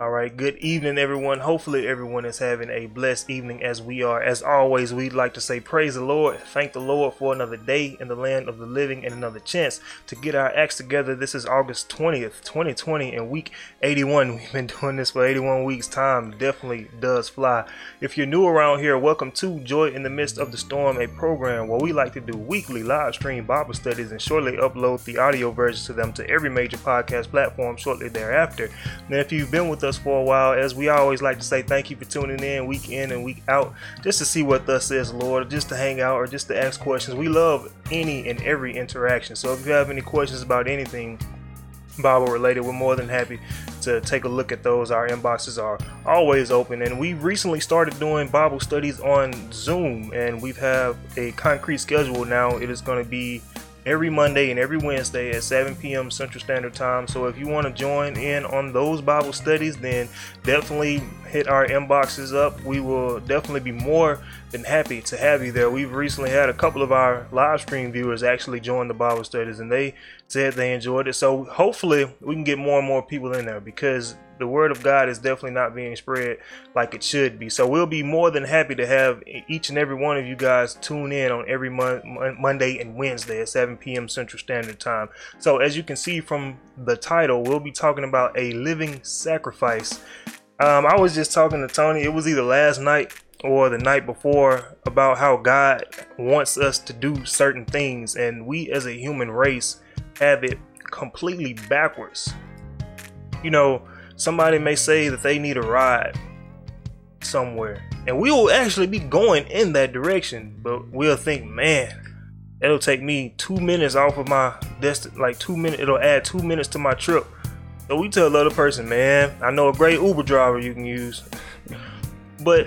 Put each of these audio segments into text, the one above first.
All right, good evening, everyone. Hopefully, everyone is having a blessed evening as we are. As always, we'd like to say, Praise the Lord. Thank the Lord for another day in the land of the living and another chance to get our acts together. This is August 20th, 2020, and week 81. We've been doing this for 81 weeks. Time definitely does fly. If you're new around here, welcome to Joy in the Midst of the Storm, a program where we like to do weekly live stream Bible studies and shortly upload the audio versions to them to every major podcast platform shortly thereafter. Now, if you've been with us for a while. As we always like to say, thank you for tuning in week in and week out just to see what thus says Lord, just to hang out or just to ask questions. We love any and every interaction. So if you have any questions about anything Bible related, we're more than happy to take a look at those. Our inboxes are always open, and we recently started doing Bible studies on Zoom, and we have a concrete schedule now. It is going to be every Monday and every Wednesday at 7 p.m. Central Standard Time. So if you want to join in on those Bible studies, then definitely hit our inboxes up. We will definitely be more than happy to have you there. We've recently had a couple of our live stream viewers actually join the Bible studies and they said they enjoyed it. So hopefully we can get more and more people in there because the word of God is definitely not being spread like it should be. So we'll be more than happy to have each and every one of you guys tune in on every mon- Monday and Wednesday at 7 p.m. Central Standard Time. So as you can see from the title, we'll be talking about a living sacrifice. Um, I was just talking to Tony. It was either last night or the night before about how God wants us to do certain things, and we as a human race have it completely backwards. You know, somebody may say that they need a ride somewhere, and we will actually be going in that direction, but we'll think, man, it'll take me two minutes off of my dest like two minutes, it'll add two minutes to my trip. So we tell the other person, man, I know a great Uber driver you can use. but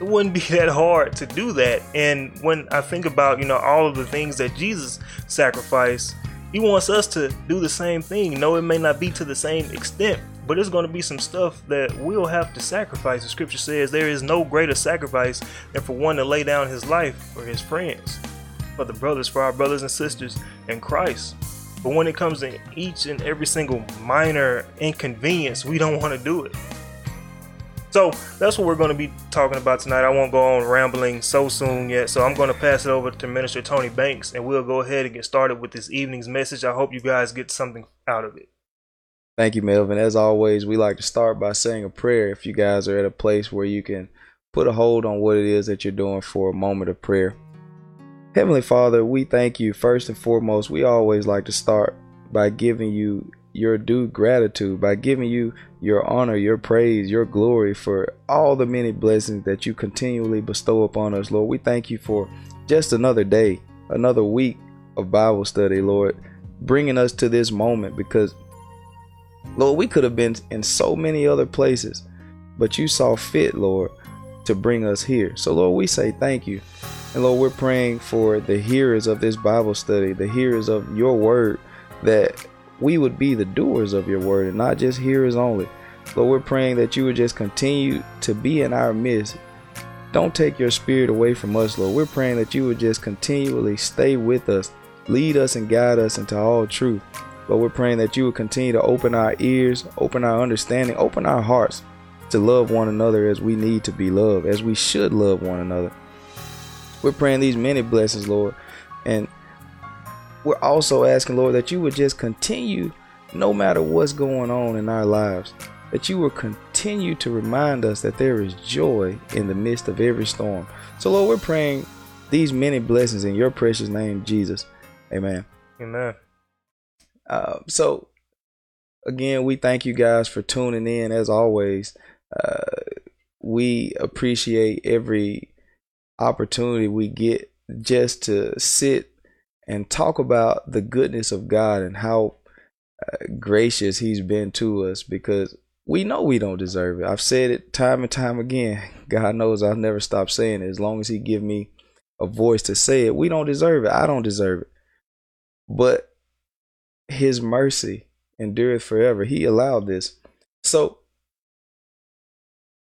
it wouldn't be that hard to do that. And when I think about, you know, all of the things that Jesus sacrificed, he wants us to do the same thing. No, it may not be to the same extent, but it's going to be some stuff that we'll have to sacrifice. The scripture says there is no greater sacrifice than for one to lay down his life for his friends, for the brothers, for our brothers and sisters in Christ. But when it comes to each and every single minor inconvenience, we don't want to do it. So that's what we're going to be talking about tonight. I won't go on rambling so soon yet. So I'm going to pass it over to Minister Tony Banks and we'll go ahead and get started with this evening's message. I hope you guys get something out of it. Thank you, Melvin. As always, we like to start by saying a prayer if you guys are at a place where you can put a hold on what it is that you're doing for a moment of prayer. Heavenly Father, we thank you first and foremost. We always like to start by giving you your due gratitude by giving you your honor, your praise, your glory for all the many blessings that you continually bestow upon us, Lord. We thank you for just another day, another week of Bible study, Lord, bringing us to this moment because, Lord, we could have been in so many other places, but you saw fit, Lord, to bring us here. So, Lord, we say thank you. And Lord, we're praying for the hearers of this Bible study, the hearers of your word, that we would be the doers of your word and not just hearers only. Lord, we're praying that you would just continue to be in our midst. Don't take your spirit away from us, Lord. We're praying that you would just continually stay with us, lead us and guide us into all truth. But we're praying that you would continue to open our ears, open our understanding, open our hearts to love one another as we need to be loved, as we should love one another. We're praying these many blessings, Lord. And we're also asking, Lord, that you would just continue, no matter what's going on in our lives, that you will continue to remind us that there is joy in the midst of every storm. So, Lord, we're praying these many blessings in your precious name, Jesus. Amen. Amen. Uh, so, again, we thank you guys for tuning in. As always, uh, we appreciate every opportunity we get just to sit and talk about the goodness of God and how uh, gracious He's been to us because we know we don't deserve it. I've said it time and time again. God knows I'll never stop saying it as long as He give me a voice to say it. We don't deserve it. I don't deserve it. But His mercy endureth forever. He allowed this. So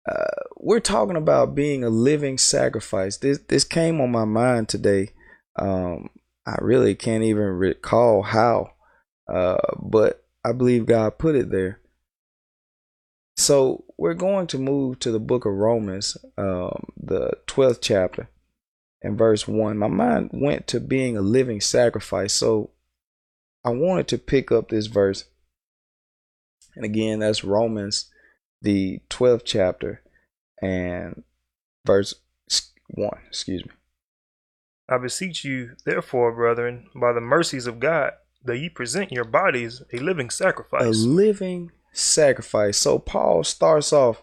uh, we're talking about being a living sacrifice. This this came on my mind today. Um, I really can't even recall how, uh, but I believe God put it there. So we're going to move to the book of Romans, um, the 12th chapter and verse 1. My mind went to being a living sacrifice. So I wanted to pick up this verse. And again, that's Romans, the 12th chapter and verse 1. Excuse me. I beseech you, therefore, brethren, by the mercies of God, that ye present your bodies a living sacrifice. A living sacrifice. So Paul starts off,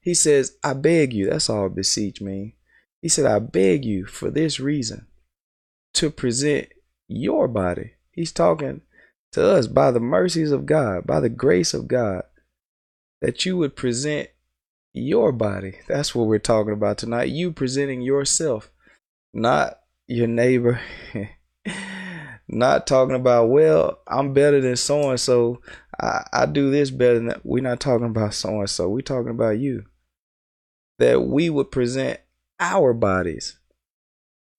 he says, I beg you. That's all beseech mean. He said, I beg you for this reason to present your body. He's talking to us by the mercies of God, by the grace of God, that you would present your body. That's what we're talking about tonight. You presenting yourself, not your neighbor. not talking about, well, I'm better than so and so. I do this better than that. We're not talking about so and so. We're talking about you. That we would present our bodies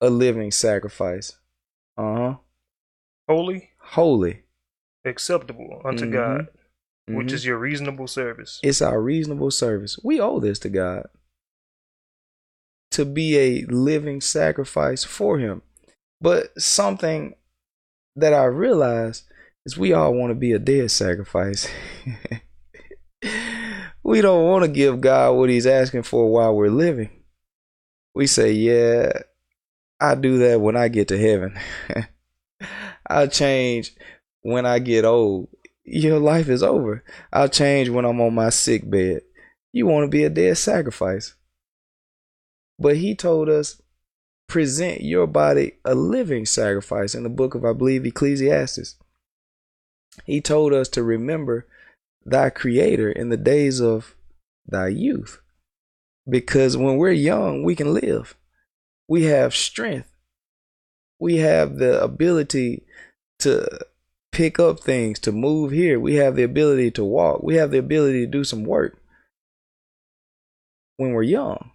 a living sacrifice. Uh huh. Holy. Holy. Acceptable unto mm-hmm. God, which mm-hmm. is your reasonable service. It's our reasonable service. We owe this to God to be a living sacrifice for Him. But something that I realize is we all want to be a dead sacrifice. we don't want to give God what He's asking for while we're living. We say, Yeah, I do that when I get to heaven. I'll change when I get old. Your life is over. I'll change when I'm on my sick bed. You want to be a dead sacrifice. But he told us, present your body a living sacrifice in the book of, I believe, Ecclesiastes. He told us to remember thy creator in the days of thy youth. Because when we're young, we can live. We have strength. We have the ability to pick up things, to move here. We have the ability to walk. We have the ability to do some work when we're young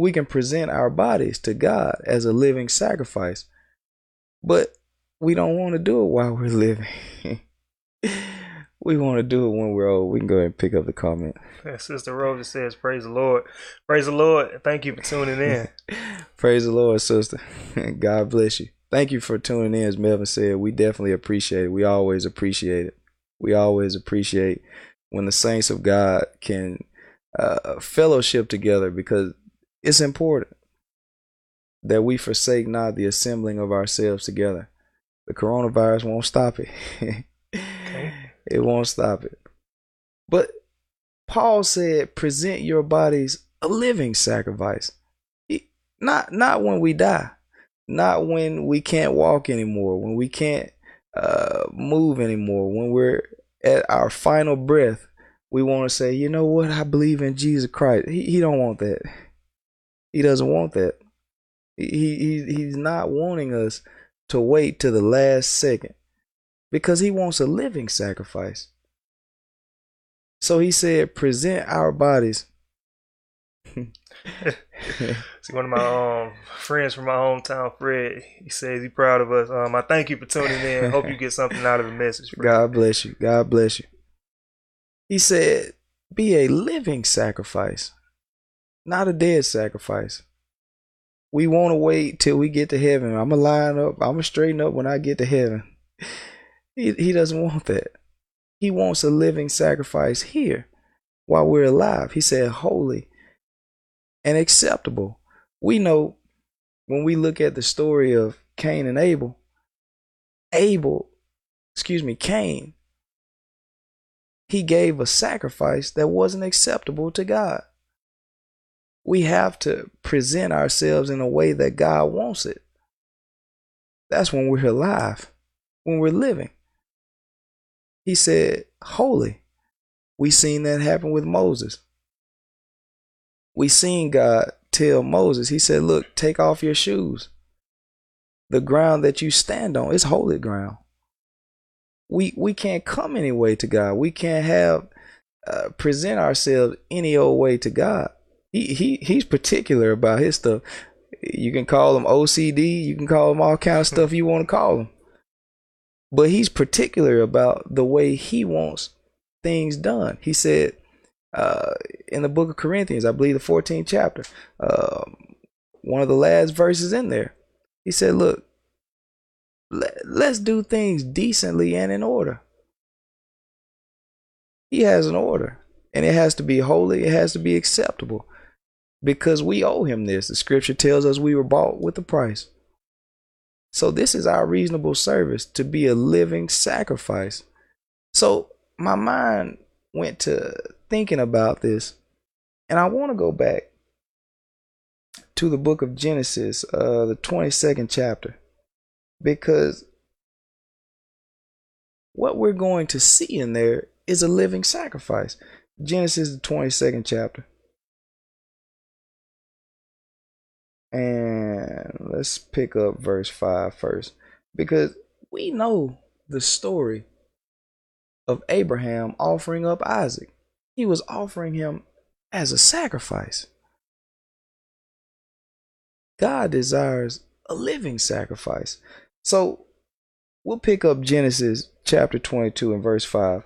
we can present our bodies to God as a living sacrifice. But we don't want to do it while we're living. we want to do it when we're old. We can go ahead and pick up the comment. Sister Rosa says, Praise the Lord. Praise the Lord. Thank you for tuning in. Praise the Lord, sister. God bless you. Thank you for tuning in, as Melvin said. We definitely appreciate it. We always appreciate it. We always appreciate when the saints of God can uh, fellowship together because it's important that we forsake not the assembling of ourselves together. The coronavirus won't stop it. it won't stop it. But Paul said, present your bodies a living sacrifice. Not not when we die, not when we can't walk anymore, when we can't uh, move anymore, when we're at our final breath. We want to say, you know what? I believe in Jesus Christ. He, he don't want that. He doesn't want that. He, he he's not wanting us to wait to the last second because he wants a living sacrifice. So he said, present our bodies. See, one of my um, friends from my hometown, Fred, he says he's proud of us. Um, I thank you for tuning in. Hope you get something out of the message. Fred. God bless you. God bless you. He said, be a living sacrifice not a dead sacrifice. We want to wait till we get to heaven. I'm gonna line up. I'm gonna straighten up when I get to heaven. He he doesn't want that. He wants a living sacrifice here while we're alive. He said holy and acceptable. We know when we look at the story of Cain and Abel, Abel, excuse me, Cain, he gave a sacrifice that wasn't acceptable to God we have to present ourselves in a way that God wants it. That's when we're alive, when we're living. He said, holy. We seen that happen with Moses. We seen God tell Moses, he said, look, take off your shoes. The ground that you stand on is holy ground. We we can't come any way to God. We can't have uh, present ourselves any old way to God he he he's particular about his stuff. You can call him OCD. You can call him all kind of stuff you want to call him. But he's particular about the way he wants things done. He said, Uh, in the book of Corinthians, I believe the 14th chapter, uh, one of the last verses in there, he said, Look, let, let's do things decently and in order. He has an order, and it has to be holy, it has to be acceptable because we owe him this. The scripture tells us we were bought with a price. So, this is our reasonable service to be a living sacrifice. So, my mind went to thinking about this, and I want to go back to the book of Genesis, uh, the 22nd chapter, because what we're going to see in there is a living sacrifice. Genesis, the 22nd chapter. And let's pick up verse 5 first. Because we know the story of Abraham offering up Isaac. He was offering him as a sacrifice. God desires a living sacrifice. So we'll pick up Genesis chapter 22 and verse 5.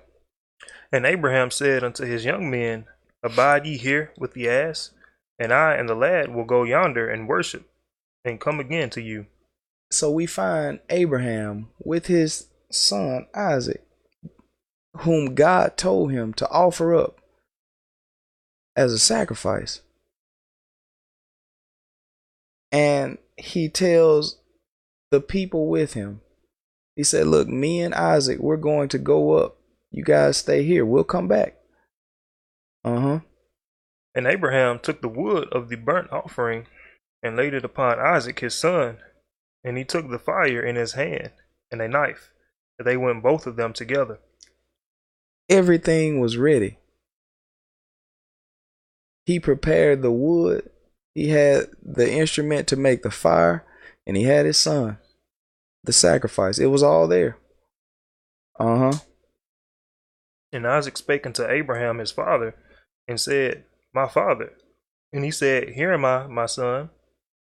And Abraham said unto his young men, Abide ye here with the ass, and I and the lad will go yonder and worship, and come again to you. So we find Abraham with his son Isaac, whom God told him to offer up as a sacrifice. And he tells the people with him, he said, Look, me and Isaac, we're going to go up. You guys stay here. We'll come back. Uh huh. And Abraham took the wood of the burnt offering and laid it upon Isaac his son. And he took the fire in his hand and a knife. And they went both of them together. Everything was ready. He prepared the wood, he had the instrument to make the fire, and he had his son, the sacrifice. It was all there. Uh huh. And Isaac spake unto Abraham his father, and said, My father. And he said, Here am I, my son.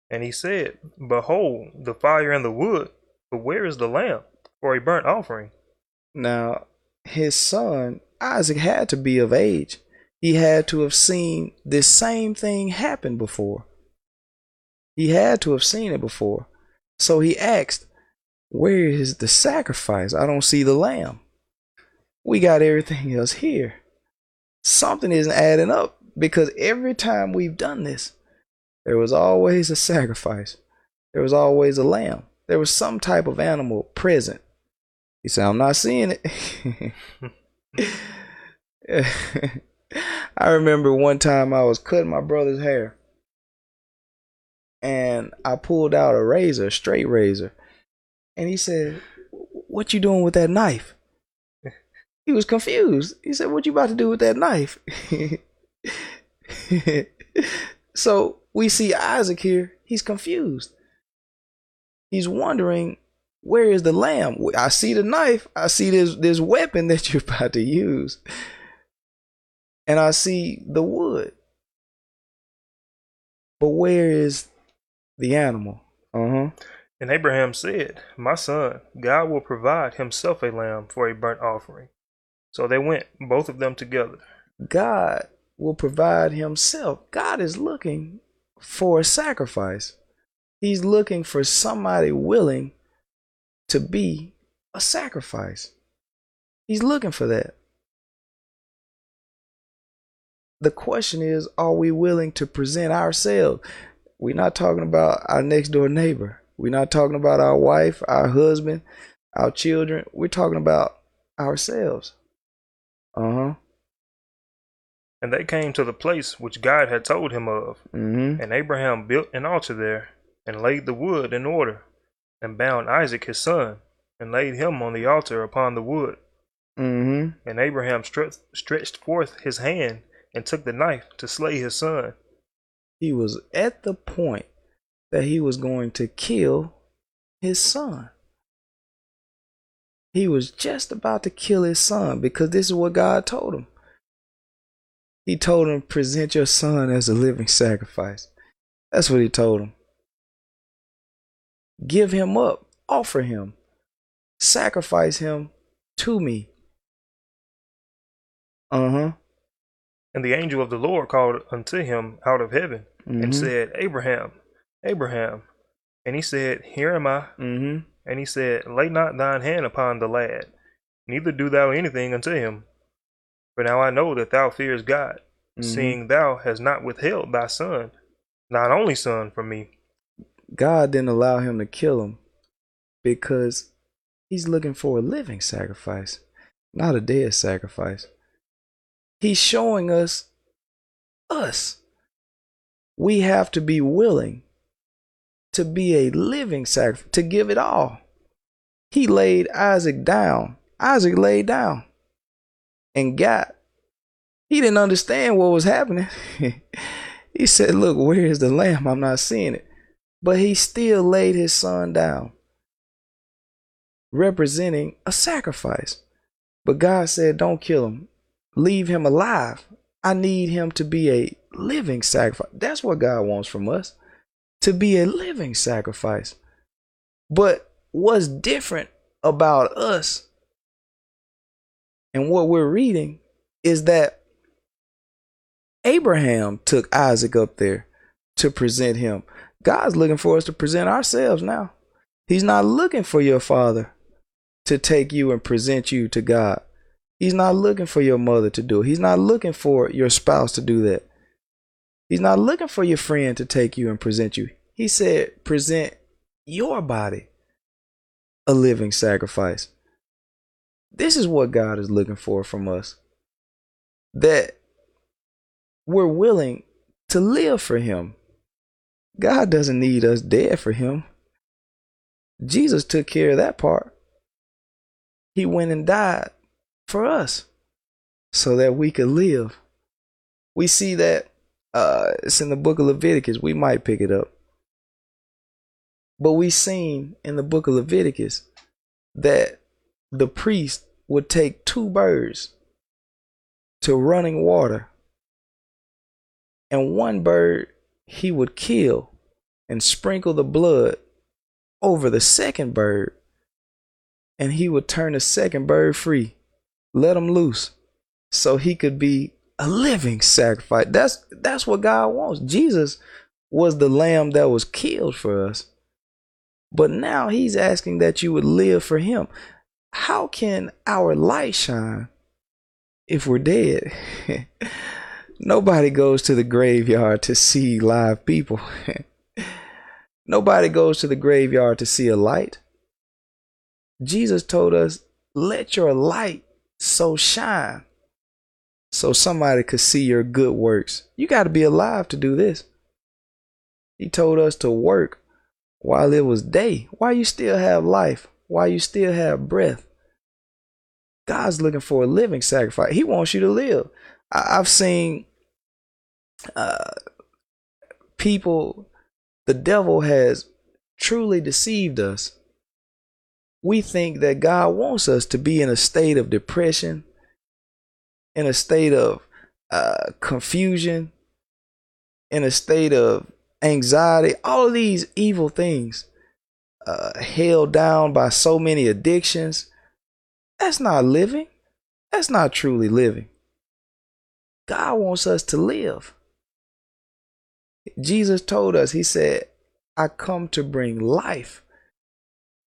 And he said, Behold, the fire and the wood, but where is the lamb for a burnt offering? Now, his son, Isaac, had to be of age. He had to have seen this same thing happen before. He had to have seen it before. So he asked, Where is the sacrifice? I don't see the lamb. We got everything else here. Something isn't adding up because every time we've done this, there was always a sacrifice. There was always a lamb. There was some type of animal present. He said, I'm not seeing it. I remember one time I was cutting my brother's hair and I pulled out a razor, a straight razor. And he said, What you doing with that knife? He was confused. He said, What you about to do with that knife? so we see Isaac here. He's confused. He's wondering, where is the lamb? I see the knife. I see this this weapon that you're about to use. And I see the wood. But where is the animal? Uh-huh. And Abraham said, My son, God will provide himself a lamb for a burnt offering. So they went, both of them together. God will provide himself. God is looking for a sacrifice. He's looking for somebody willing to be a sacrifice. He's looking for that. The question is, are we willing to present ourselves? We're not talking about our next door neighbor. We're not talking about our wife, our husband, our children. We're talking about ourselves. Uh huh. And they came to the place which God had told him of. Mm-hmm. And Abraham built an altar there, and laid the wood in order, and bound Isaac his son, and laid him on the altar upon the wood. Mm-hmm. And Abraham stretched, stretched forth his hand, and took the knife to slay his son. He was at the point that he was going to kill his son. He was just about to kill his son because this is what God told him. He told him, present your son as a living sacrifice. That's what he told him. Give him up, offer him, sacrifice him to me. Uh huh. And the angel of the Lord called unto him out of heaven Mhm. and said, Abraham, Abraham. And he said, Here am I. Mhm. And he said, Lay not thine hand upon the lad, neither do thou anything unto him. For now I know that thou fearest God, Mhm. seeing thou hast not withheld thy son, thine only son, from me. God didn't allow him to kill him because he's looking for a living sacrifice, not a dead sacrifice. He's showing us us. We have to be willing to be a living sacrifice, to give it all. He laid Isaac down. Isaac laid down and got. He didn't understand what was happening. he said, Look, where is the lamb? I'm not seeing it but he still laid his son down, representing a sacrifice. But God said, Don't kill him, leave him alive. I need him to be a living sacrifice. That's what God wants from us to be a living sacrifice. But what's different about us and what we're reading is that Abraham took Isaac up there to present him. God's looking for us to present ourselves now. He's not looking for your father to take you and present you to God. He's not looking for your mother to do it. He's not looking for your spouse to do that. He's not looking for your friend to take you and present you. He said, present your body a living sacrifice. This is what God is looking for from us. That we're willing to live for Him. God doesn't need us dead for Him. Jesus took care of that part. He went and died for us so that we could live. We see that uh, it's in the book of Leviticus. We might pick it up. But we seen in the book of Leviticus that the priest would take two birds to running water, and one bird he would kill and sprinkle the blood over the second bird, and he would turn the second bird free, let him loose, so he could be a living sacrifice. That's that's what God wants. Jesus was the lamb that was killed for us. But now he's asking that you would live for him. How can our light shine if we're dead? Nobody goes to the graveyard to see live people. Nobody goes to the graveyard to see a light. Jesus told us, let your light so shine so somebody could see your good works. You got to be alive to do this. He told us to work while it was day, while you still have life, while you still have breath. God's looking for a living sacrifice. He wants you to live. I- have seen uh, people, the devil has truly deceived us. We think that God wants us to be in a state of depression, in a state of uh, confusion, in a state of anxiety, all of these evil things, uh, held down by so many addictions. That's not living. That's not truly living. God wants us to live. Jesus told us, He said, I come to bring life,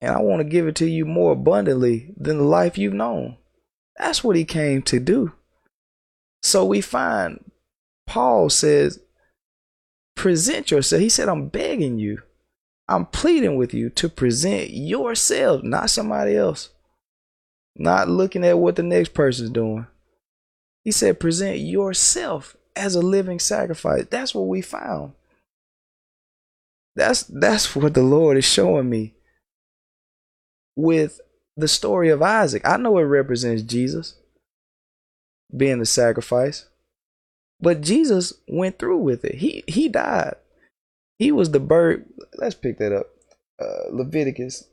and I want to give it to you more abundantly than the life you've known. That's what He came to do. So we find Paul says, present yourself. He said, I'm begging you, I'm pleading with you to present yourself, not somebody else, not looking at what the next person's doing. He said, present yourself as a living sacrifice. That's what we found. That's that's what the Lord is showing me with the story of Isaac. I know it represents Jesus being the sacrifice. But Jesus went through with it. He he died. He was the bird. Let's pick that up. Uh, Leviticus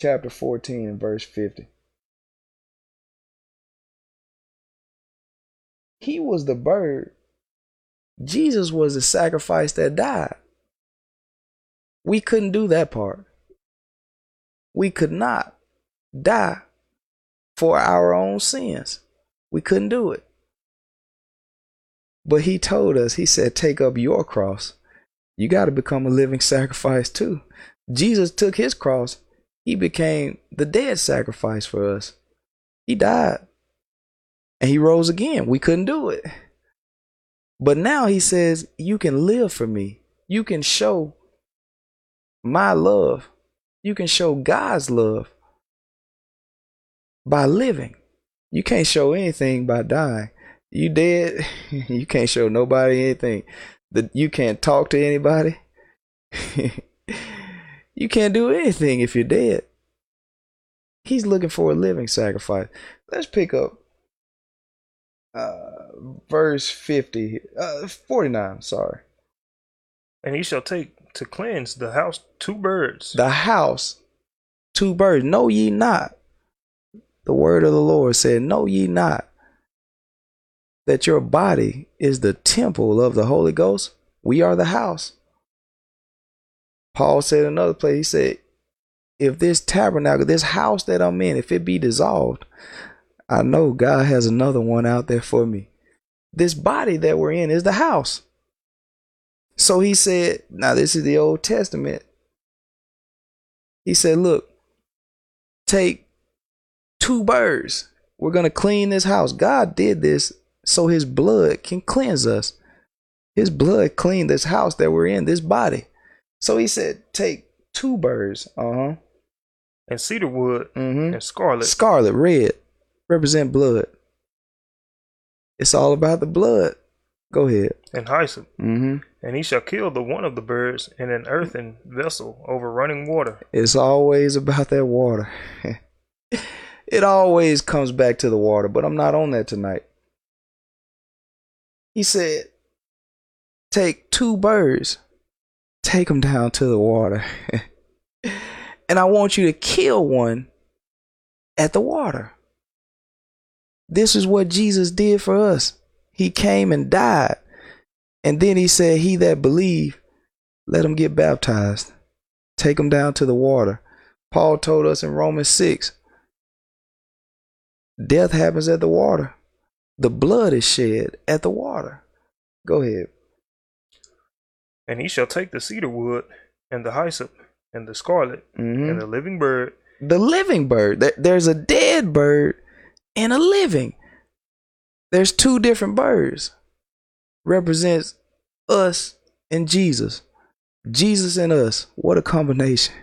chapter 14 and verse 50. He was the bird. Jesus was the sacrifice that died. We couldn't do that part. We could not die for our own sins. We couldn't do it. But he told us, he said, take up your cross. You got to become a living sacrifice too. Jesus took his cross. He became the dead sacrifice for us. He died and he rose again. We couldn't do it. But now he says, You can live for me. You can show my love. You can show God's love by living. You can't show anything by dying. You dead, you can't show nobody anything. The, you can't talk to anybody. you can't do anything if you're dead. He's looking for a living sacrifice. Let's pick up uh, verse 50, uh, 49, sorry. And he shall take to cleanse the house two birds. The house, two birds. Know ye not. The word of the Lord said, Know ye not that your body is the temple of the Holy Ghost? We are the house. Paul said another place, he said, if this tabernacle, this house that I'm in, if it be dissolved, I know God has another one out there for me. This body that we're in is the house. So he said, now this is the Old Testament. He said, look, take two birds. We're going to clean this house. God did this so his blood can cleanse us. His blood cleaned this house that we're in, this body. So he said, take two birds. Uh huh. And cedar wood mm-hmm. and scarlet. Scarlet, red, represent blood. It's all about the blood. Go ahead. And hyssop. Mm-hmm. And he shall kill the one of the birds in an earthen vessel over running water. It's always about that water. it always comes back to the water, but I'm not on that tonight. He said, Take two birds, take them down to the water. and I want you to kill one at the water. This is what Jesus did for us. He came and died. And then he said, He that believe, let him get baptized. Take him down to the water. Paul told us in Romans 6 death happens at the water, the blood is shed at the water. Go ahead. And he shall take the cedar wood and the hyssop and the scarlet mm-hmm. and the living bird. The living bird. There's a dead bird and a living. There's two different birds. Represents us and Jesus. Jesus and us. What a combination.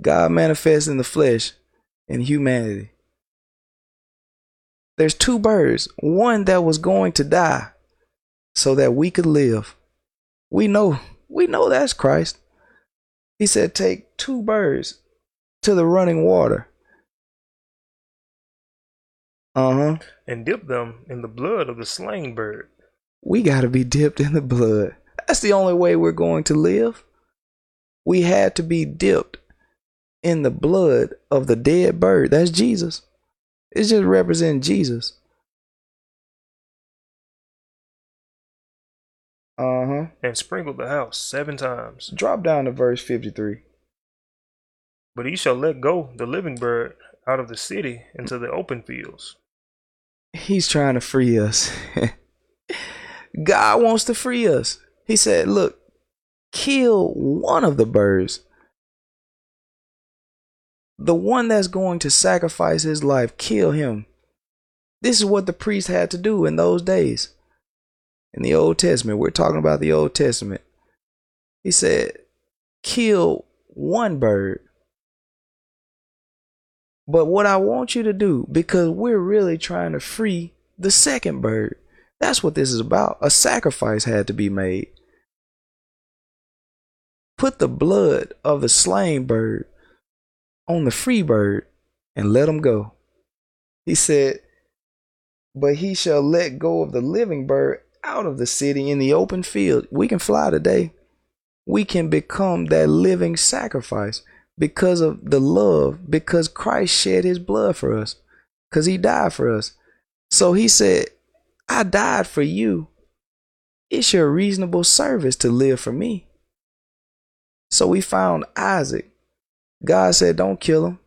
God manifests in the flesh and humanity. There's two birds, one that was going to die so that we could live. We know, we know that's Christ. He said, Take two birds to the running water. Uh huh. And dip them in the blood of the slain bird. We got to be dipped in the blood. That's the only way we're going to live. We had to be dipped in the blood of the dead bird. That's Jesus. It's just representing Jesus. Uh huh. And sprinkled the house seven times. Drop down to verse 53. But he shall let go the living bird out of the city into the open fields. He's trying to free us. God wants to free us. He said, Look, kill one of the birds. The one that's going to sacrifice his life, kill him. This is what the priest had to do in those days in the Old Testament. We're talking about the Old Testament. He said, kill one bird. But what I want you to do, because we're really trying to free the second bird, that's what this is about. A sacrifice had to be made. Put the blood of the slain bird on the free bird and let him go. He said, But he shall let go of the living bird out of the city in the open field. We can fly today. We can become that living sacrifice because of the love, because Christ shed his blood for us, because he died for us. So he said, I died for you. It's your reasonable service to live for me. So we found Isaac. God said, Don't kill him.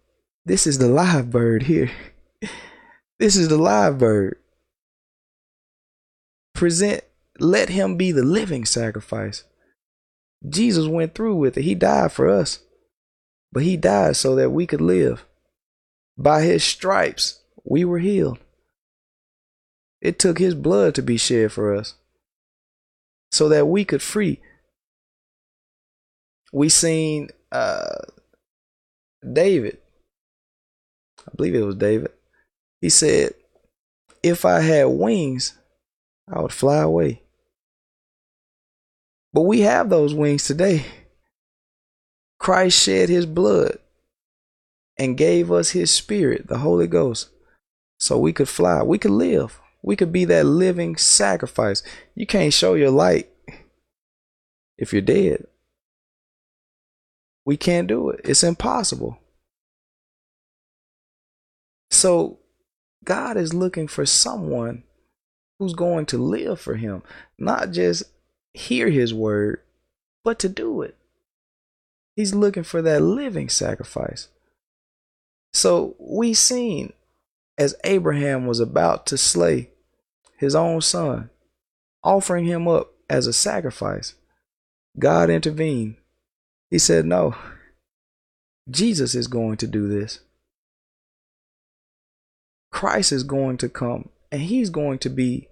This is the live bird here. this is the live bird present let him be the living sacrifice. Jesus went through with it. He died for us. But he died so that we could live. By his stripes, we were healed. It took his blood to be shed for us so that we could free. We seen uh, David, I believe it was David. He said, If I had wings, I would fly away. But we have those wings today. Christ shed his blood and gave us his spirit, the Holy Ghost, so we could fly, we could live, we could be that living sacrifice. You can't show your light if you're dead. We can't do it, it's impossible. So, God is looking for someone who's going to live for Him, not just hear His word, but to do it. He's looking for that living sacrifice. So we seen as Abraham was about to slay his own son, offering him up as a sacrifice, God intervened. He said, No, Jesus is going to do this. Christ is going to come and he's going to be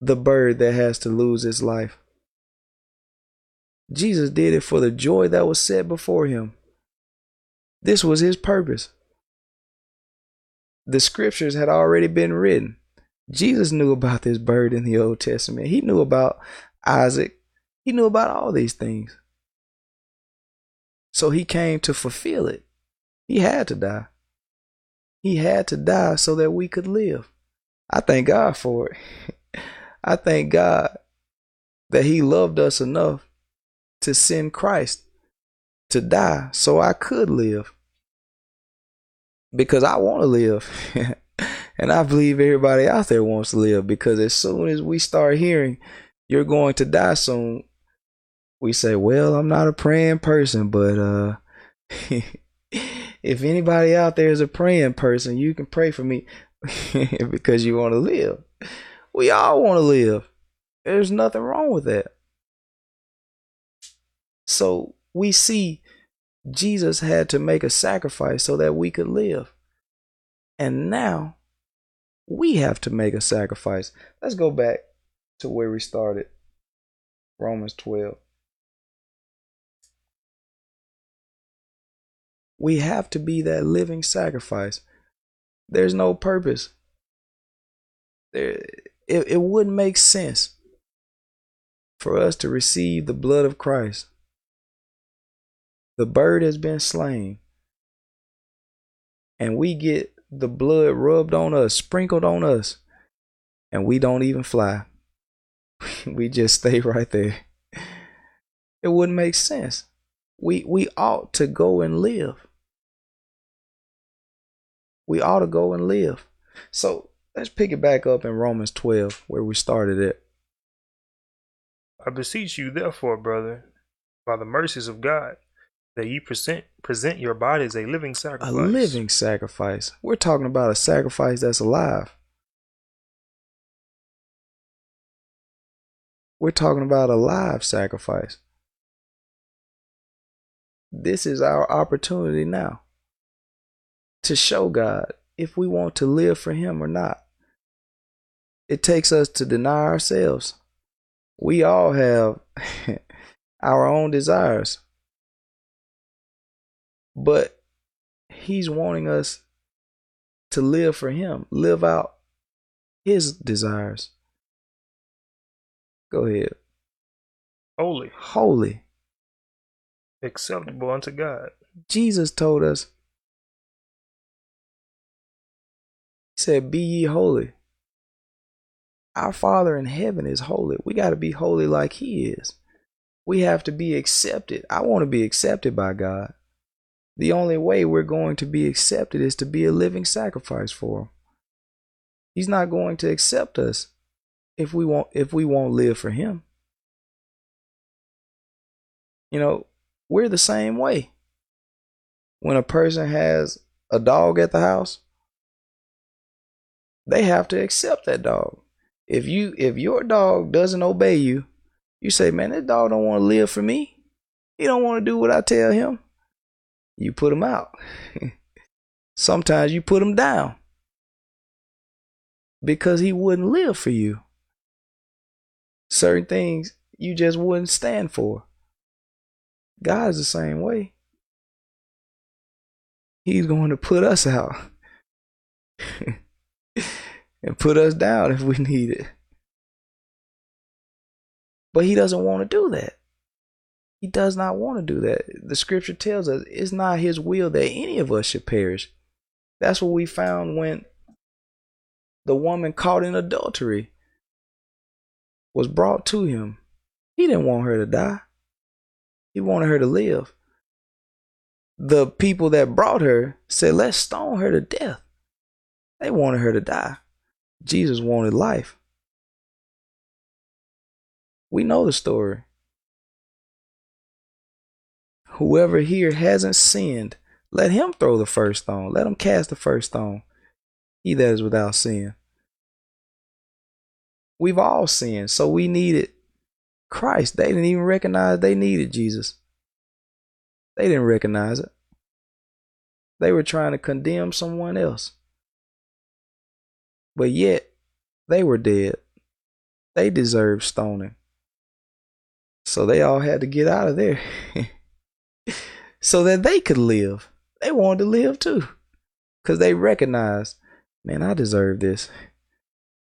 the bird that has to lose its life. Jesus did it for the joy that was set before him. This was his purpose. The scriptures had already been written. Jesus knew about this bird in the Old Testament. He knew about Isaac. He knew about all these things. So he came to fulfill it. He had to die. He had to die so that we could live. I thank God for it. I thank God that He loved us enough to send Christ to die so I could live. Because I want to live. and I believe everybody out there wants to live because as soon as we start hearing you're going to die soon, we say, Well, I'm not a praying person, but uh if anybody out there is a praying person, you can pray for me because you want to live. We all want to live. There's nothing wrong with that. So we see Jesus had to make a sacrifice so that we could live. And now we have to make a sacrifice. Let's go back to where we started Romans 12. We have to be that living sacrifice. There's no purpose. There, it, it wouldn't make sense for us to receive the blood of Christ the bird has been slain, and we get the blood rubbed on us, sprinkled on us, and we don't even fly. we just stay right there. It wouldn't make sense. We we ought to go and live. We ought to go and live. So let's pick it back up in Romans 12, where we started it. I beseech you, therefore, brother, by the mercies of God, that you present present your body as a living sacrifice. A living sacrifice. We're talking about a sacrifice that's alive. We're talking about a live sacrifice. This is our opportunity now to show God if we want to live for Him or not. It takes us to deny ourselves. We all have our own desires. But he's wanting us to live for him, live out his desires. Go ahead. Holy. Holy. Acceptable unto God. Jesus told us, He said, Be ye holy. Our Father in heaven is holy. We got to be holy like He is. We have to be accepted. I want to be accepted by God the only way we're going to be accepted is to be a living sacrifice for him. He's not going to accept us if we won't if we won't live for him. You know, we're the same way. When a person has a dog at the house, they have to accept that dog. If you if your dog doesn't obey you, you say, "Man, that dog don't want to live for me. He don't want to do what I tell him." You put him out. Sometimes you put him down because he wouldn't live for you. Certain things you just wouldn't stand for. God is the same way. He's going to put us out and put us down if we need it. But he doesn't want to do that. He does not want to do that. The scripture tells us it's not his will that any of us should perish. That's what we found when the woman caught in adultery was brought to him. He didn't want her to die. He wanted her to live. The people that brought her said, let's stone her to death. They wanted her to die. Jesus wanted life. We know the story. Whoever here hasn't sinned, let him throw the first stone. Let him cast the first stone. He that is without sin. We've all sinned, so we needed Christ. They didn't even recognize they needed Jesus. They didn't recognize it. They were trying to condemn someone else. But yet, they were dead. They deserved stoning. So they all had to get out of there so that they could live. They wanted to live too because they recognized, man, I deserve this.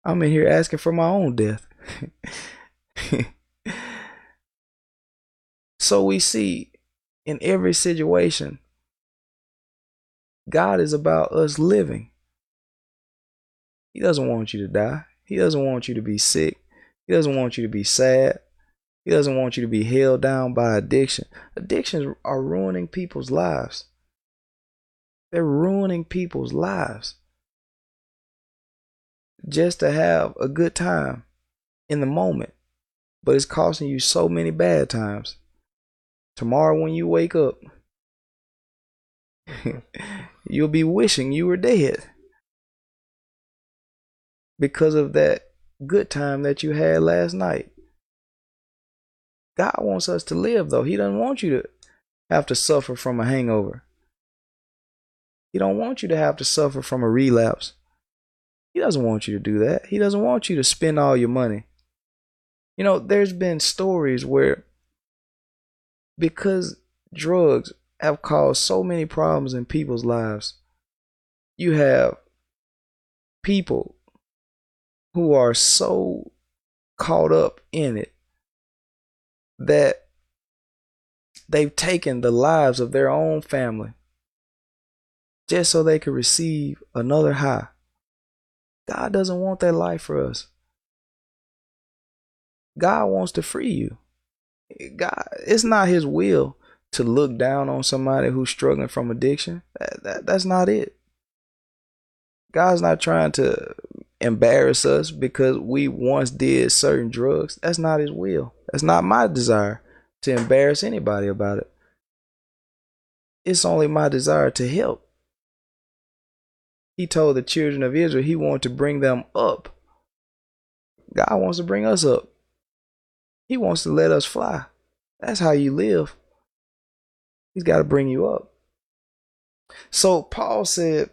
I'm in here asking for my own death. so we see in every situation, God is about us living. He doesn't want you to die. He doesn't want you to be sick. He doesn't want you to be sad. He doesn't want you to be held down by addiction. Addictions are ruining people's lives. They're ruining people's lives. Just to have a good time in the moment, but it's costing you so many bad times. Tomorrow, when you wake up, you'll be wishing you were dead because of that good time that you had last night. God wants us to live, though. He doesn't want you to have to suffer from a hangover. He don't want you to have to suffer from a relapse. He doesn't want you to do that. He doesn't want you to spend all your money. You know, there's been stories where because drugs have caused so many problems in people's lives, you have people who are so caught up in it that they've taken the lives of their own family just so they could receive another high. God doesn't want that life for us. God wants to free you. God, it's not His will to look down on somebody who's struggling from addiction. That, that, that's not it. God's not trying to embarrass us because we once did certain drugs. That's not His will. That's not my desire to embarrass anybody about it. It's only my desire to help. He told the children of Israel he wanted to bring them up. God wants to bring us up. He wants to let us fly. That's how you live. He's got to bring you up. So Paul said,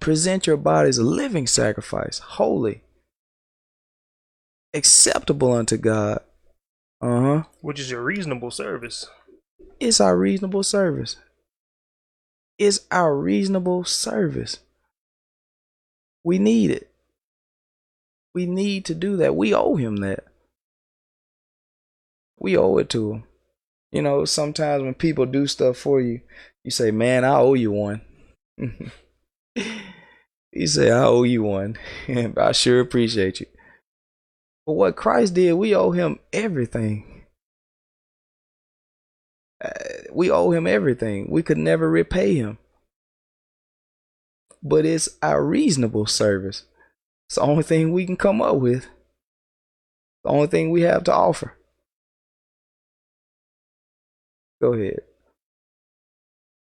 present your bodies a living sacrifice, holy, acceptable unto God. Uh huh. Which is your reasonable service. It's our reasonable service. It's our reasonable service. We need it. We need to do that. We owe him that. We owe it to him. You know, sometimes when people do stuff for you, you say, Man, I owe you one. you say, I owe you one. I sure appreciate you. But what Christ did, we owe him everything. Uh, we owe him everything. We could never repay him. But it's our reasonable service. It's the only thing we can come up with. The only thing we have to offer. Go ahead.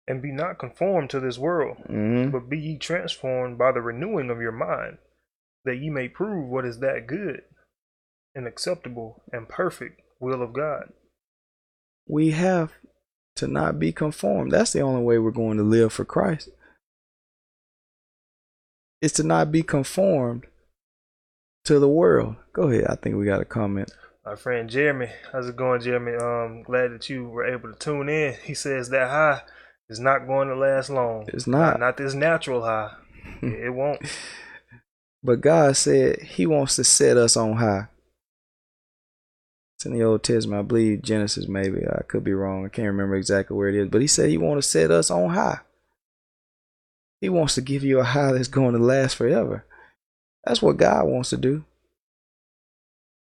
And be not conformed to this world, mm-hmm. but be ye transformed by the renewing of your mind that ye may prove what is that good and acceptable and perfect will of God. We have to not be conformed. That's the only way we're going to live for Christ. Is to not be conformed to the world. Go ahead. I think we got a comment. My friend Jeremy, how's it going, Jeremy? Um, glad that you were able to tune in. He says that high is not going to last long. It's. Not, not this natural high. it won't. But God said He wants to set us on high. In the Old Testament, I believe Genesis. Maybe I could be wrong. I can't remember exactly where it is. But He said He wants to set us on high. He wants to give you a high that's going to last forever. That's what God wants to do.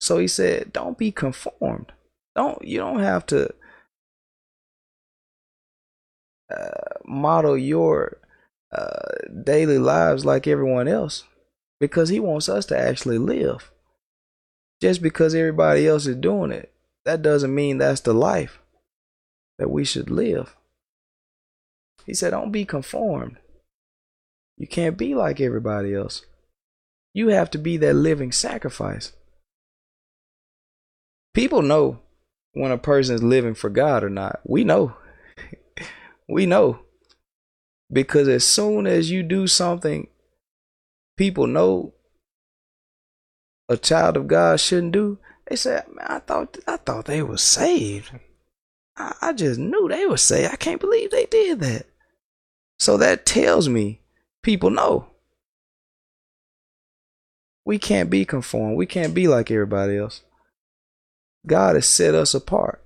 So He said, "Don't be conformed. Don't you don't have to." Uh, model your uh, daily lives like everyone else because he wants us to actually live. Just because everybody else is doing it, that doesn't mean that's the life that we should live. He said, Don't be conformed. You can't be like everybody else. You have to be that living sacrifice. People know when a person is living for God or not. We know. we know. Because as soon as you do something people know a child of God shouldn't do, they said, I thought I thought they were saved. I, I just knew they were saved. I can't believe they did that. So that tells me people know. We can't be conformed. We can't be like everybody else. God has set us apart.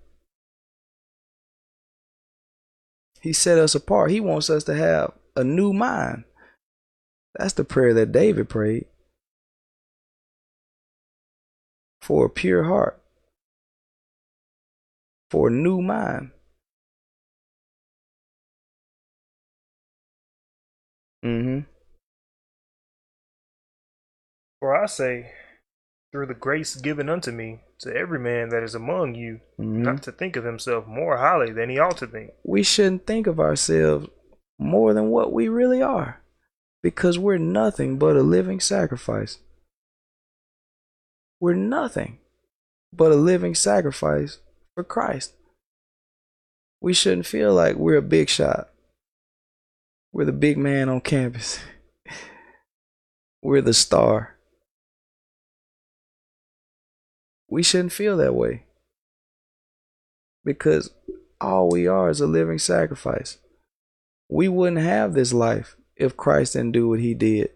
He set us apart. He wants us to have a new mind. That's the prayer that David prayed for a pure heart, for a new mind. Mm-hmm. For I say, through the grace given unto me, to every man that is among you, mm-hmm. not to think of himself more highly than he ought to think. We shouldn't think of ourselves more than what we really are because we're nothing but a living sacrifice. We're nothing but a living sacrifice for Christ. We shouldn't feel like we're a big shot. We're the big man on campus. we're the star. We shouldn't feel that way because all we are is a living sacrifice. We wouldn't have this life if Christ didn't do what he did.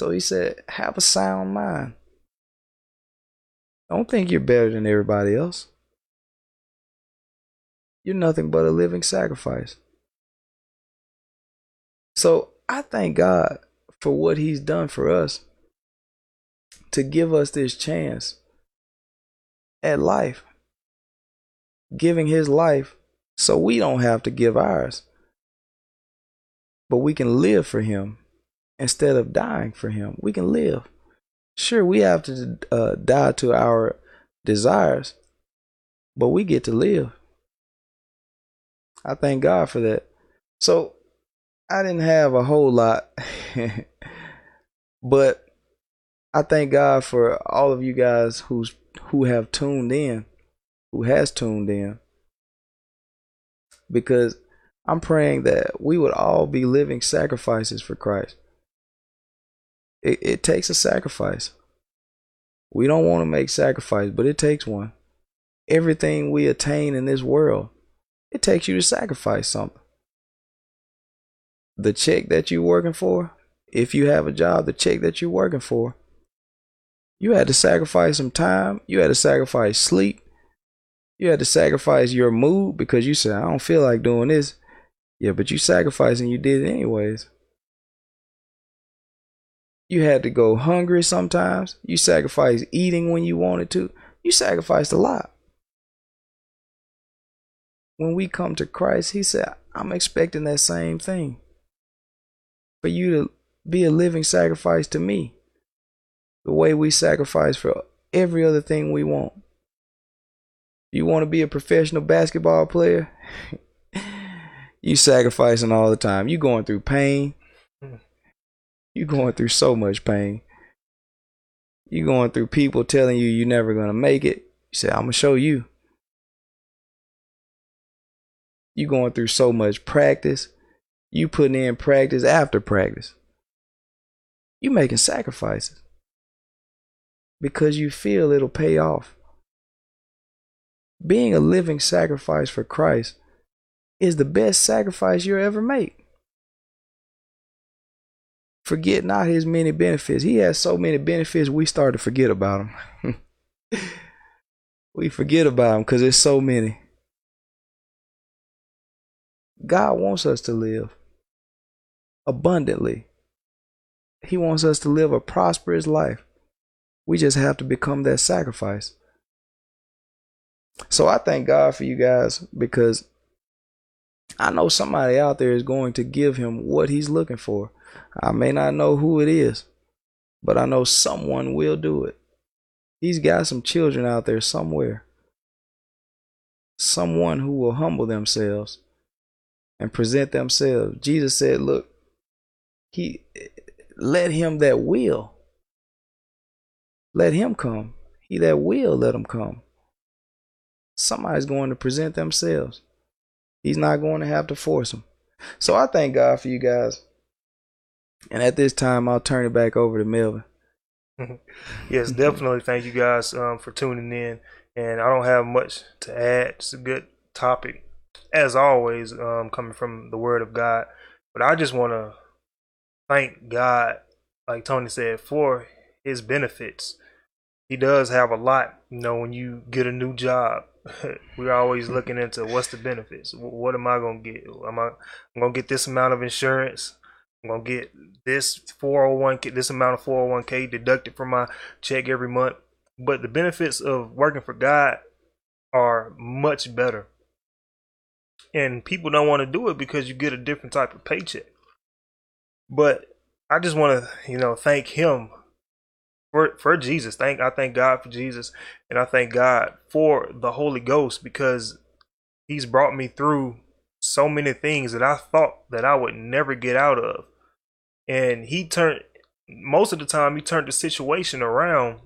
So he said, have a sound mind. Don't think you're better than everybody else. You're nothing but a living sacrifice. So I thank God for what he's done for us to give us this chance at life, giving his life so we don't have to give ours but we can live for him instead of dying for him. We can live. Sure, we have to uh, die to our desires, but we get to live. I thank God for that. So I didn't have a whole lot, but I thank God for all of you guys who's who have tuned in, who has tuned in, because I'm praying that we would all be living sacrifices for Christ. It, it takes a sacrifice. We don't want to make sacrifice, but it takes one. Everything we attain in this world, it takes you to sacrifice something. The check that you're working for, if you have a job, the check that you're working for, you had to sacrifice some time, you had to sacrifice sleep, you had to sacrifice your mood because you said, I don't feel like doing this. Yeah, but you sacrificed and you did it anyways. You had to go hungry sometimes. You sacrificed eating when you wanted to. You sacrificed a lot. When we come to Christ, He said, I'm expecting that same thing. For you to be a living sacrifice to me. The way we sacrifice for every other thing we want. You want to be a professional basketball player? you sacrificing all the time. You going through pain. You going through so much pain. You going through people telling you you're never gonna make it. You say, I'm gonna show you. You going through so much practice. You putting in practice after practice. You making sacrifices. Because you feel it'll pay off. Being a living sacrifice for Christ is the best sacrifice you'll ever make. Forget not his many benefits. He has so many benefits, we start to forget about him. we forget about him because there's so many. God wants us to live abundantly. He wants us to live a prosperous life. We just have to become that sacrifice. So I thank God for you guys because I know somebody out there is going to give him what he's looking for. I may not know who it is, but I know someone will do it. He's got some children out there somewhere. Someone who will humble themselves and present themselves. Jesus said, Look, he let him that will. Let him come. He that will, let him come. Somebody's going to present themselves. He's not going to have to force them. So I thank God for you guys. And at this time, I'll turn it back over to Melvin. yes, definitely. Thank you guys um, for tuning in. And I don't have much to add. It's a good topic, as always, um, coming from the Word of God. But I just want to thank God, like Tony said, for His benefits. He does have a lot. You know, when you get a new job, we're always looking into what's the benefits. What am I gonna get? Am I I'm gonna get this amount of insurance? I'm gonna get this 401k, this amount of 401k deducted from my check every month. But the benefits of working for God are much better. And people don't want to do it because you get a different type of paycheck. But I just want to, you know, thank him for for Jesus. Thank I thank God for Jesus and I thank God for the Holy Ghost because he's brought me through so many things that I thought that I would never get out of. And he turned most of the time he turned the situation around.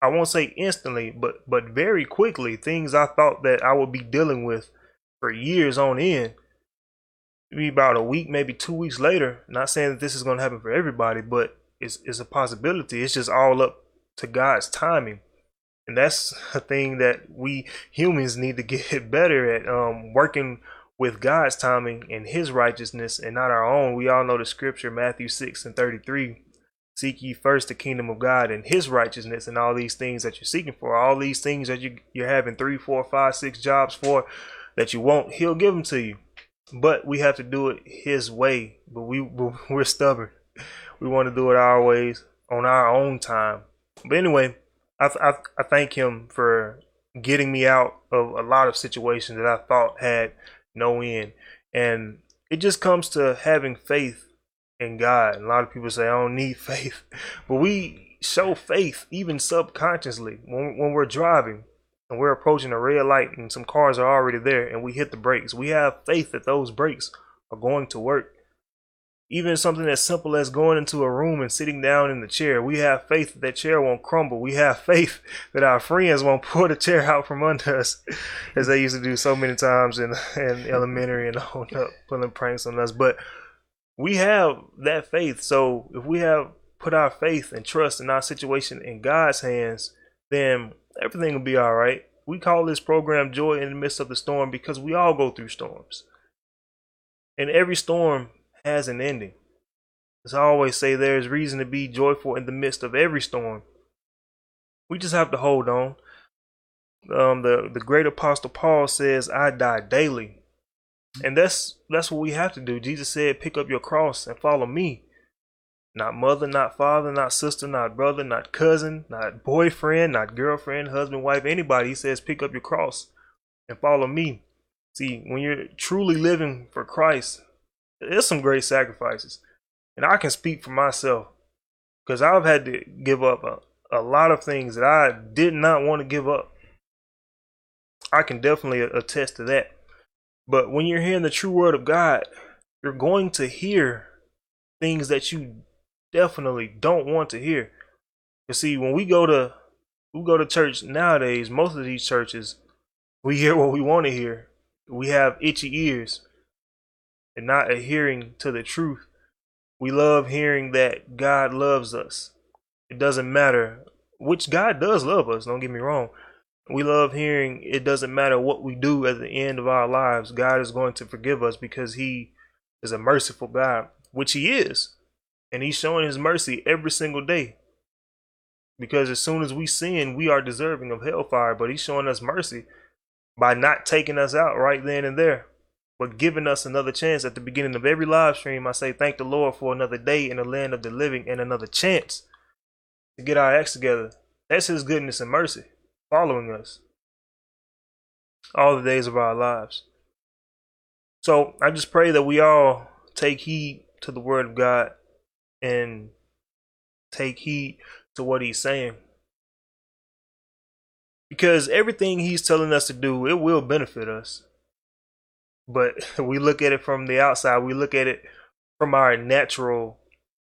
I won't say instantly, but but very quickly. Things I thought that I would be dealing with for years on end. Maybe about a week, maybe two weeks later. Not saying that this is going to happen for everybody, but it's it's a possibility. It's just all up to God's timing and that's a thing that we humans need to get better at um, working with God's timing and his righteousness and not our own. We all know the scripture, Matthew 6 and 33. Seek ye first the kingdom of God and his righteousness and all these things that you're seeking for, all these things that you, you're having three, four, five, six jobs for that you want, he'll give them to you. But we have to do it his way. But we, we're stubborn. We want to do it our ways on our own time. But anyway, I, I, I thank him for getting me out of a lot of situations that I thought had no end. And it just comes to having faith in God. And a lot of people say, I don't need faith. But we show faith even subconsciously when, when we're driving and we're approaching a red light and some cars are already there and we hit the brakes. We have faith that those brakes are going to work. Even something as simple as going into a room and sitting down in the chair, we have faith that that chair won't crumble. We have faith that our friends won't pull the chair out from under us, as they used to do so many times in, in elementary and on up, pulling pranks on us. But we have that faith. So if we have put our faith and trust in our situation in God's hands, then everything will be all right. We call this program Joy in the Midst of the Storm because we all go through storms. And every storm has an ending. As I always say, there is reason to be joyful in the midst of every storm. We just have to hold on. Um, the the great apostle Paul says, "I die daily," and that's that's what we have to do. Jesus said, "Pick up your cross and follow me." Not mother, not father, not sister, not brother, not cousin, not boyfriend, not girlfriend, husband, wife, anybody. He says, "Pick up your cross and follow me." See, when you're truly living for Christ, there's some great sacrifices. And I can speak for myself because I've had to give up a, a lot of things that I did not want to give up. I can definitely attest to that. But when you're hearing the true word of God, you're going to hear things that you definitely don't want to hear. You see, when we go to we go to church nowadays, most of these churches, we hear what we want to hear. We have itchy ears and not adhering to the truth. We love hearing that God loves us. It doesn't matter, which God does love us, don't get me wrong. We love hearing it doesn't matter what we do at the end of our lives, God is going to forgive us because He is a merciful God, which He is. And He's showing His mercy every single day. Because as soon as we sin, we are deserving of hellfire. But He's showing us mercy by not taking us out right then and there, but giving us another chance. At the beginning of every live stream, I say, Thank the Lord for another day in the land of the living and another chance to get our acts together. That's His goodness and mercy following us all the days of our lives. So I just pray that we all take heed to the Word of God and take heed to what he's saying. Because everything he's telling us to do, it will benefit us. But we look at it from the outside, we look at it from our natural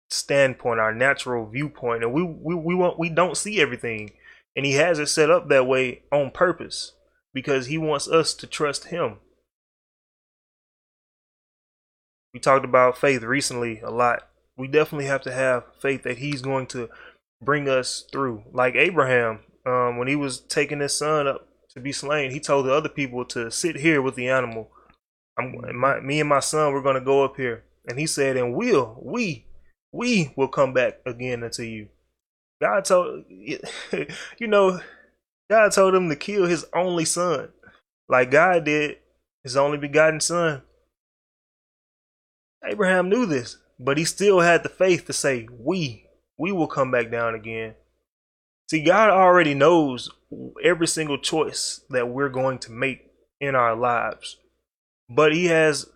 standpoint, our natural viewpoint, and we we we want we don't see everything. And he has it set up that way on purpose because he wants us to trust him. We talked about faith recently a lot. We definitely have to have faith that he's going to bring us through. Like Abraham, um, when he was taking his son up to be slain, he told the other people to sit here with the animal. I'm mm-hmm. my me and my son we're gonna go up here. And he said, and we'll we we will come back again unto you. God told you know, God told him to kill his only son. Like God did his only begotten son. Abraham knew this, but he still had the faith to say, We we will come back down again. See, God already knows every single choice that we're going to make in our lives. But he has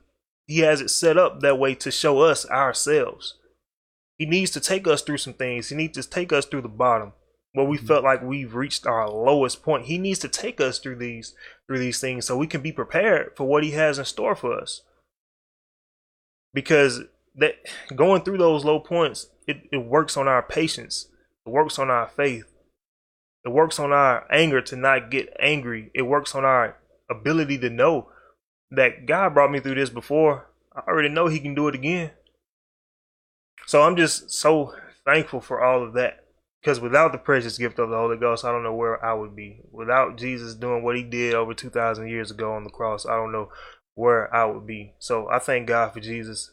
he has it set up that way to show us ourselves. He needs to take us through some things. He needs to take us through the bottom where we mm-hmm. felt like we've reached our lowest point. He needs to take us through these through these things so we can be prepared for what he has in store for us. Because that going through those low points it, it works on our patience. It works on our faith. It works on our anger to not get angry. It works on our ability to know that God brought me through this before. I already know He can do it again. So I'm just so thankful for all of that. Because without the precious gift of the Holy Ghost, I don't know where I would be. Without Jesus doing what He did over 2,000 years ago on the cross, I don't know where I would be. So I thank God for Jesus.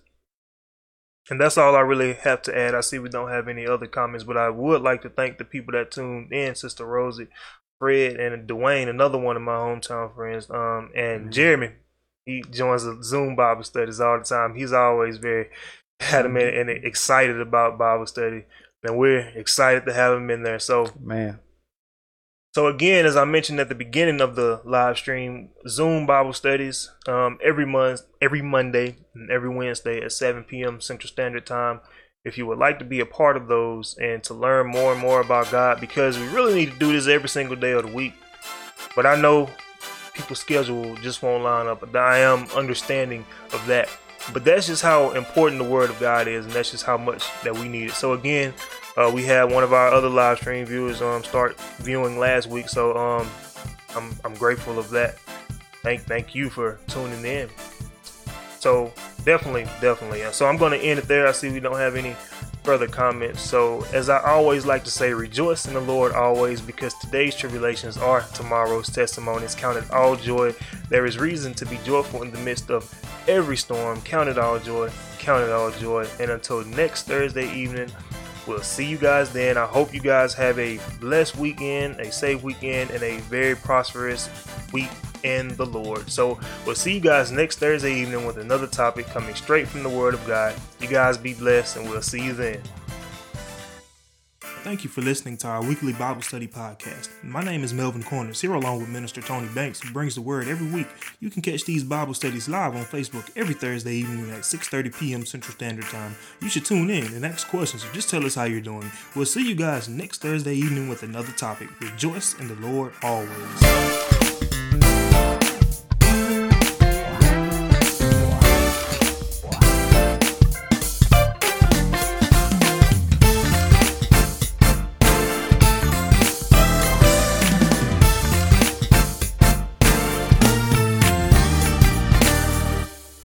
And that's all I really have to add. I see we don't have any other comments, but I would like to thank the people that tuned in, Sister Rosie, Fred, and Dwayne, another one of my hometown friends, um, and mm-hmm. Jeremy. He joins the Zoom Bible studies all the time. He's always very adamant and excited about Bible study, and we're excited to have him in there. So, man, so again, as I mentioned at the beginning of the live stream, Zoom Bible studies um, every month, every Monday and every Wednesday at 7 p.m. Central Standard Time. If you would like to be a part of those and to learn more and more about God, because we really need to do this every single day of the week. But I know people's schedule just won't line up. I am understanding of that. But that's just how important the Word of God is, and that's just how much that we need it. So again, uh, we had one of our other live stream viewers um start viewing last week, so um I'm I'm grateful of that. Thank thank you for tuning in. So definitely, definitely. So I'm going to end it there. I see we don't have any further comments. So as I always like to say, rejoice in the Lord always, because today's tribulations are tomorrow's testimonies. Count it all joy. There is reason to be joyful in the midst of every storm. Count it all joy. Count it all joy. And until next Thursday evening. We'll see you guys then. I hope you guys have a blessed weekend, a safe weekend, and a very prosperous week in the Lord. So we'll see you guys next Thursday evening with another topic coming straight from the Word of God. You guys be blessed, and we'll see you then. Thank you for listening to our weekly Bible study podcast. My name is Melvin Corners, here along with Minister Tony Banks, who brings the word every week. You can catch these Bible studies live on Facebook every Thursday evening at 6.30 p.m. Central Standard Time. You should tune in and ask questions or just tell us how you're doing. We'll see you guys next Thursday evening with another topic. Rejoice in the Lord always.